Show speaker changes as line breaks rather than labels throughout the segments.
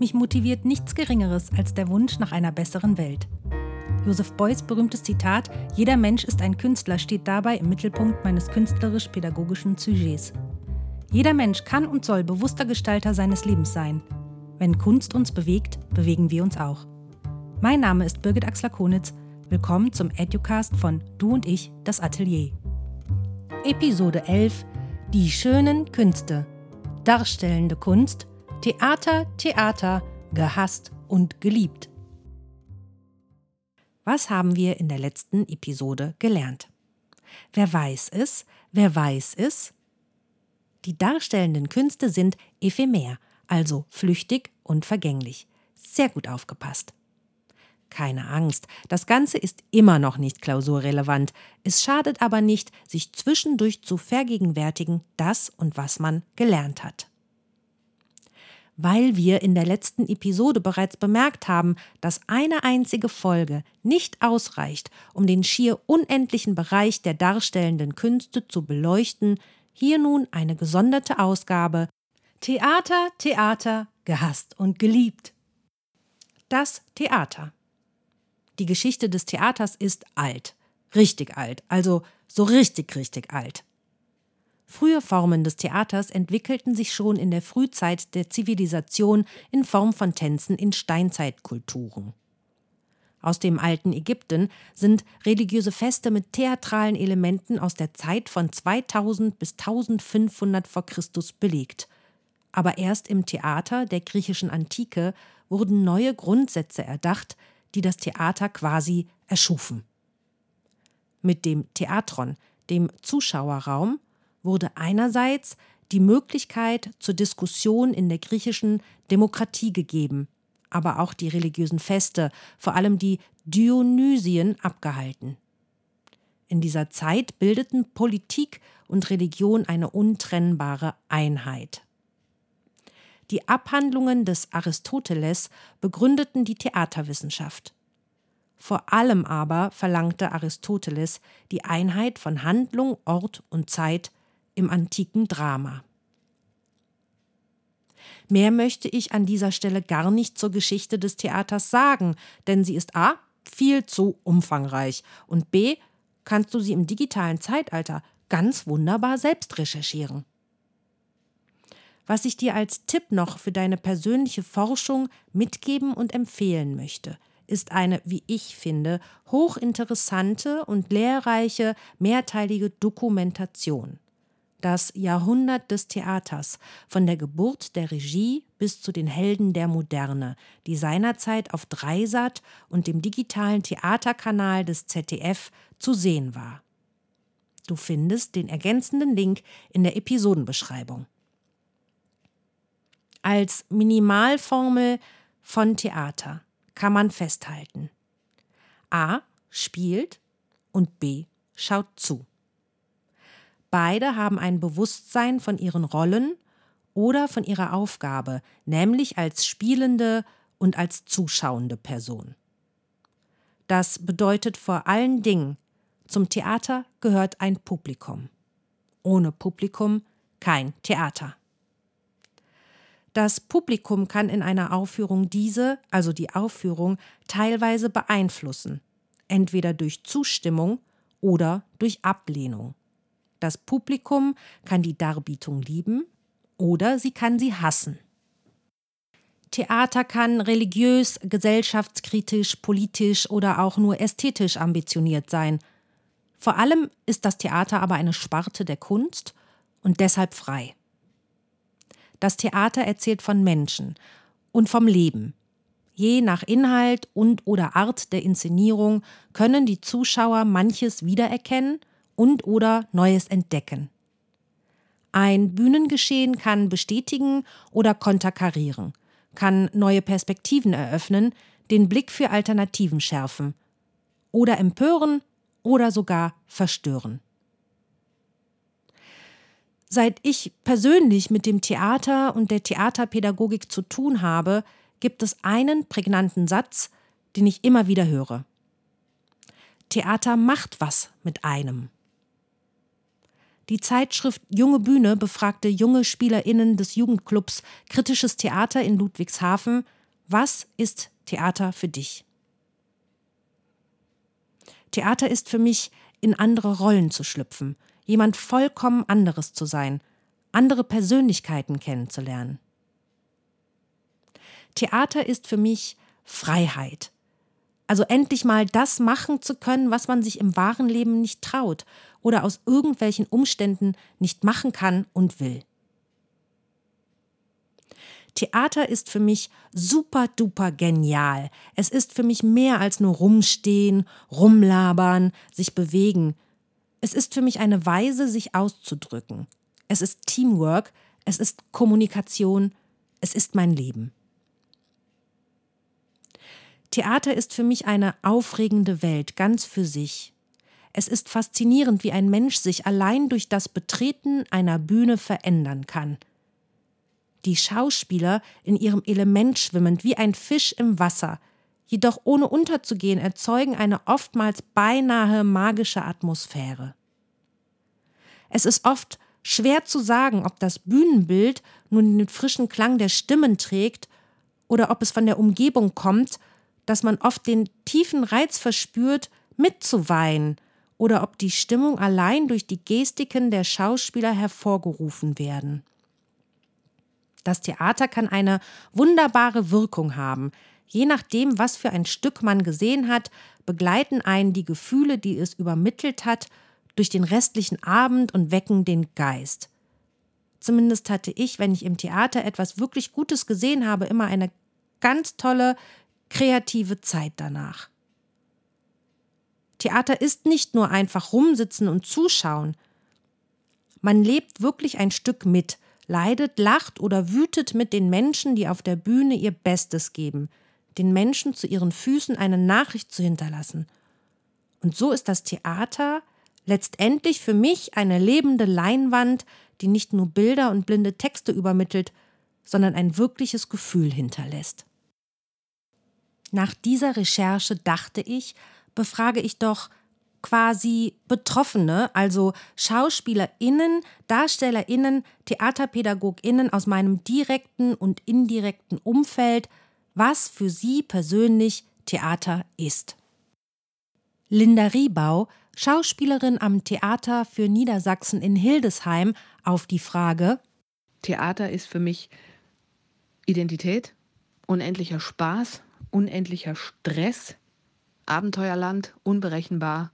Mich motiviert nichts Geringeres als der Wunsch nach einer besseren Welt. Joseph Beuys berühmtes Zitat Jeder Mensch ist ein Künstler steht dabei im Mittelpunkt meines künstlerisch-pädagogischen Sujets. Jeder Mensch kann und soll bewusster Gestalter seines Lebens sein. Wenn Kunst uns bewegt, bewegen wir uns auch. Mein Name ist Birgit Axler-Konitz. Willkommen zum Educast von Du und ich, das Atelier. Episode 11 Die schönen Künste. Darstellende Kunst. Theater, Theater, gehasst und geliebt. Was haben wir in der letzten Episode gelernt? Wer weiß es? Wer weiß es? Die darstellenden Künste sind ephemer, also flüchtig und vergänglich. Sehr gut aufgepasst. Keine Angst, das Ganze ist immer noch nicht klausurrelevant. Es schadet aber nicht, sich zwischendurch zu vergegenwärtigen, das und was man gelernt hat weil wir in der letzten Episode bereits bemerkt haben, dass eine einzige Folge nicht ausreicht, um den schier unendlichen Bereich der darstellenden Künste zu beleuchten, hier nun eine gesonderte Ausgabe Theater, Theater, gehasst und geliebt. Das Theater. Die Geschichte des Theaters ist alt, richtig alt, also so richtig, richtig alt. Frühe Formen des Theaters entwickelten sich schon in der Frühzeit der Zivilisation in Form von Tänzen in Steinzeitkulturen. Aus dem alten Ägypten sind religiöse Feste mit theatralen Elementen aus der Zeit von 2000 bis 1500 v. Chr. belegt. Aber erst im Theater der griechischen Antike wurden neue Grundsätze erdacht, die das Theater quasi erschufen. Mit dem Theatron, dem Zuschauerraum, wurde einerseits die Möglichkeit zur Diskussion in der griechischen Demokratie gegeben, aber auch die religiösen Feste, vor allem die Dionysien, abgehalten. In dieser Zeit bildeten Politik und Religion eine untrennbare Einheit. Die Abhandlungen des Aristoteles begründeten die Theaterwissenschaft. Vor allem aber verlangte Aristoteles die Einheit von Handlung, Ort und Zeit im antiken Drama. Mehr möchte ich an dieser Stelle gar nicht zur Geschichte des Theaters sagen, denn sie ist a. viel zu umfangreich und b. kannst du sie im digitalen Zeitalter ganz wunderbar selbst recherchieren. Was ich dir als Tipp noch für deine persönliche Forschung mitgeben und empfehlen möchte, ist eine, wie ich finde, hochinteressante und lehrreiche mehrteilige Dokumentation das Jahrhundert des Theaters, von der Geburt der Regie bis zu den Helden der Moderne, die seinerzeit auf Dreisat und dem digitalen Theaterkanal des ZDF zu sehen war. Du findest den ergänzenden Link in der Episodenbeschreibung. Als Minimalformel von Theater kann man festhalten. A spielt und B schaut zu. Beide haben ein Bewusstsein von ihren Rollen oder von ihrer Aufgabe, nämlich als spielende und als zuschauende Person. Das bedeutet vor allen Dingen, zum Theater gehört ein Publikum. Ohne Publikum kein Theater. Das Publikum kann in einer Aufführung diese, also die Aufführung, teilweise beeinflussen, entweder durch Zustimmung oder durch Ablehnung. Das Publikum kann die Darbietung lieben oder sie kann sie hassen. Theater kann religiös, gesellschaftskritisch, politisch oder auch nur ästhetisch ambitioniert sein. Vor allem ist das Theater aber eine Sparte der Kunst und deshalb frei. Das Theater erzählt von Menschen und vom Leben. Je nach Inhalt und oder Art der Inszenierung können die Zuschauer manches wiedererkennen und oder Neues entdecken. Ein Bühnengeschehen kann bestätigen oder konterkarieren, kann neue Perspektiven eröffnen, den Blick für Alternativen schärfen oder empören oder sogar verstören. Seit ich persönlich mit dem Theater und der Theaterpädagogik zu tun habe, gibt es einen prägnanten Satz, den ich immer wieder höre. Theater macht was mit einem. Die Zeitschrift Junge Bühne befragte junge SpielerInnen des Jugendclubs Kritisches Theater in Ludwigshafen. Was ist Theater für dich? Theater ist für mich, in andere Rollen zu schlüpfen, jemand vollkommen anderes zu sein, andere Persönlichkeiten kennenzulernen. Theater ist für mich Freiheit. Also endlich mal das machen zu können, was man sich im wahren Leben nicht traut oder aus irgendwelchen Umständen nicht machen kann und will. Theater ist für mich super duper genial. Es ist für mich mehr als nur rumstehen, rumlabern, sich bewegen. Es ist für mich eine Weise, sich auszudrücken. Es ist Teamwork, es ist Kommunikation, es ist mein Leben. Theater ist für mich eine aufregende Welt, ganz für sich. Es ist faszinierend, wie ein Mensch sich allein durch das Betreten einer Bühne verändern kann die Schauspieler in ihrem Element schwimmend wie ein Fisch im Wasser, jedoch ohne unterzugehen, erzeugen eine oftmals beinahe magische Atmosphäre. Es ist oft schwer zu sagen, ob das Bühnenbild nun den frischen Klang der Stimmen trägt oder ob es von der Umgebung kommt, dass man oft den tiefen Reiz verspürt, mitzuweinen oder ob die Stimmung allein durch die Gestiken der Schauspieler hervorgerufen werden. Das Theater kann eine wunderbare Wirkung haben. Je nachdem, was für ein Stück man gesehen hat, begleiten einen die Gefühle, die es übermittelt hat, durch den restlichen Abend und wecken den Geist. Zumindest hatte ich, wenn ich im Theater etwas wirklich Gutes gesehen habe, immer eine ganz tolle, kreative Zeit danach. Theater ist nicht nur einfach rumsitzen und zuschauen. Man lebt wirklich ein Stück mit, leidet, lacht oder wütet mit den Menschen, die auf der Bühne ihr Bestes geben, den Menschen zu ihren Füßen eine Nachricht zu hinterlassen. Und so ist das Theater letztendlich für mich eine lebende Leinwand, die nicht nur Bilder und blinde Texte übermittelt, sondern ein wirkliches Gefühl hinterlässt. Nach dieser Recherche dachte ich, befrage ich doch quasi Betroffene, also SchauspielerInnen, DarstellerInnen, TheaterpädagogInnen aus meinem direkten und indirekten Umfeld, was für sie persönlich Theater ist. Linda Riebau, Schauspielerin am Theater für Niedersachsen in Hildesheim, auf die Frage:
Theater ist für mich Identität, unendlicher Spaß, unendlicher Stress, Abenteuerland, unberechenbar,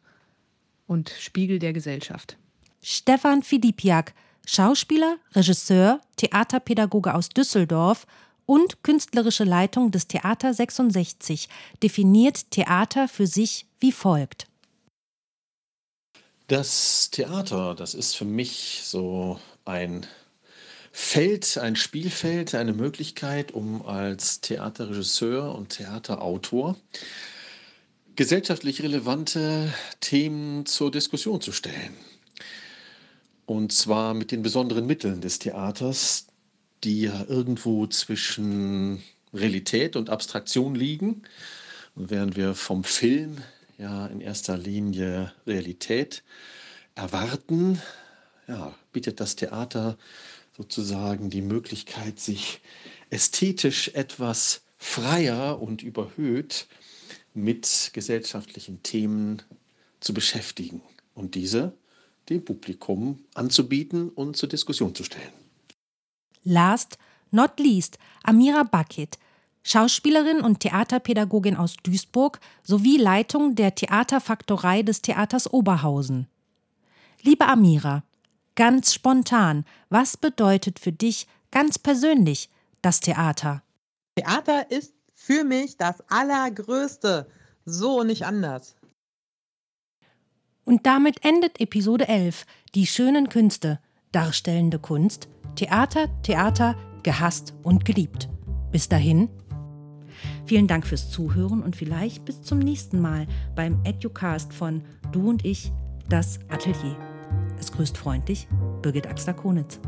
und Spiegel der Gesellschaft.
Stefan Filipiak, Schauspieler, Regisseur, Theaterpädagoge aus Düsseldorf und künstlerische Leitung des Theater 66, definiert Theater für sich wie folgt.
Das Theater, das ist für mich so ein Feld, ein Spielfeld, eine Möglichkeit, um als Theaterregisseur und Theaterautor gesellschaftlich relevante Themen zur Diskussion zu stellen. Und zwar mit den besonderen Mitteln des Theaters, die ja irgendwo zwischen Realität und Abstraktion liegen. Und während wir vom Film ja in erster Linie Realität erwarten, ja, bietet das Theater sozusagen die Möglichkeit, sich ästhetisch etwas freier und überhöht mit gesellschaftlichen Themen zu beschäftigen und diese dem Publikum anzubieten und zur Diskussion zu stellen.
Last not least Amira Bakit, Schauspielerin und Theaterpädagogin aus Duisburg sowie Leitung der Theaterfaktorei des Theaters Oberhausen. Liebe Amira, ganz spontan, was bedeutet für dich ganz persönlich das Theater?
Theater ist für mich das Allergrößte. So und nicht anders.
Und damit endet Episode 11, die schönen Künste, darstellende Kunst, Theater, Theater, gehasst und geliebt. Bis dahin. Vielen Dank fürs Zuhören und vielleicht bis zum nächsten Mal beim Educast von Du und ich, das Atelier. Es grüßt freundlich Birgit Axler-Konitz.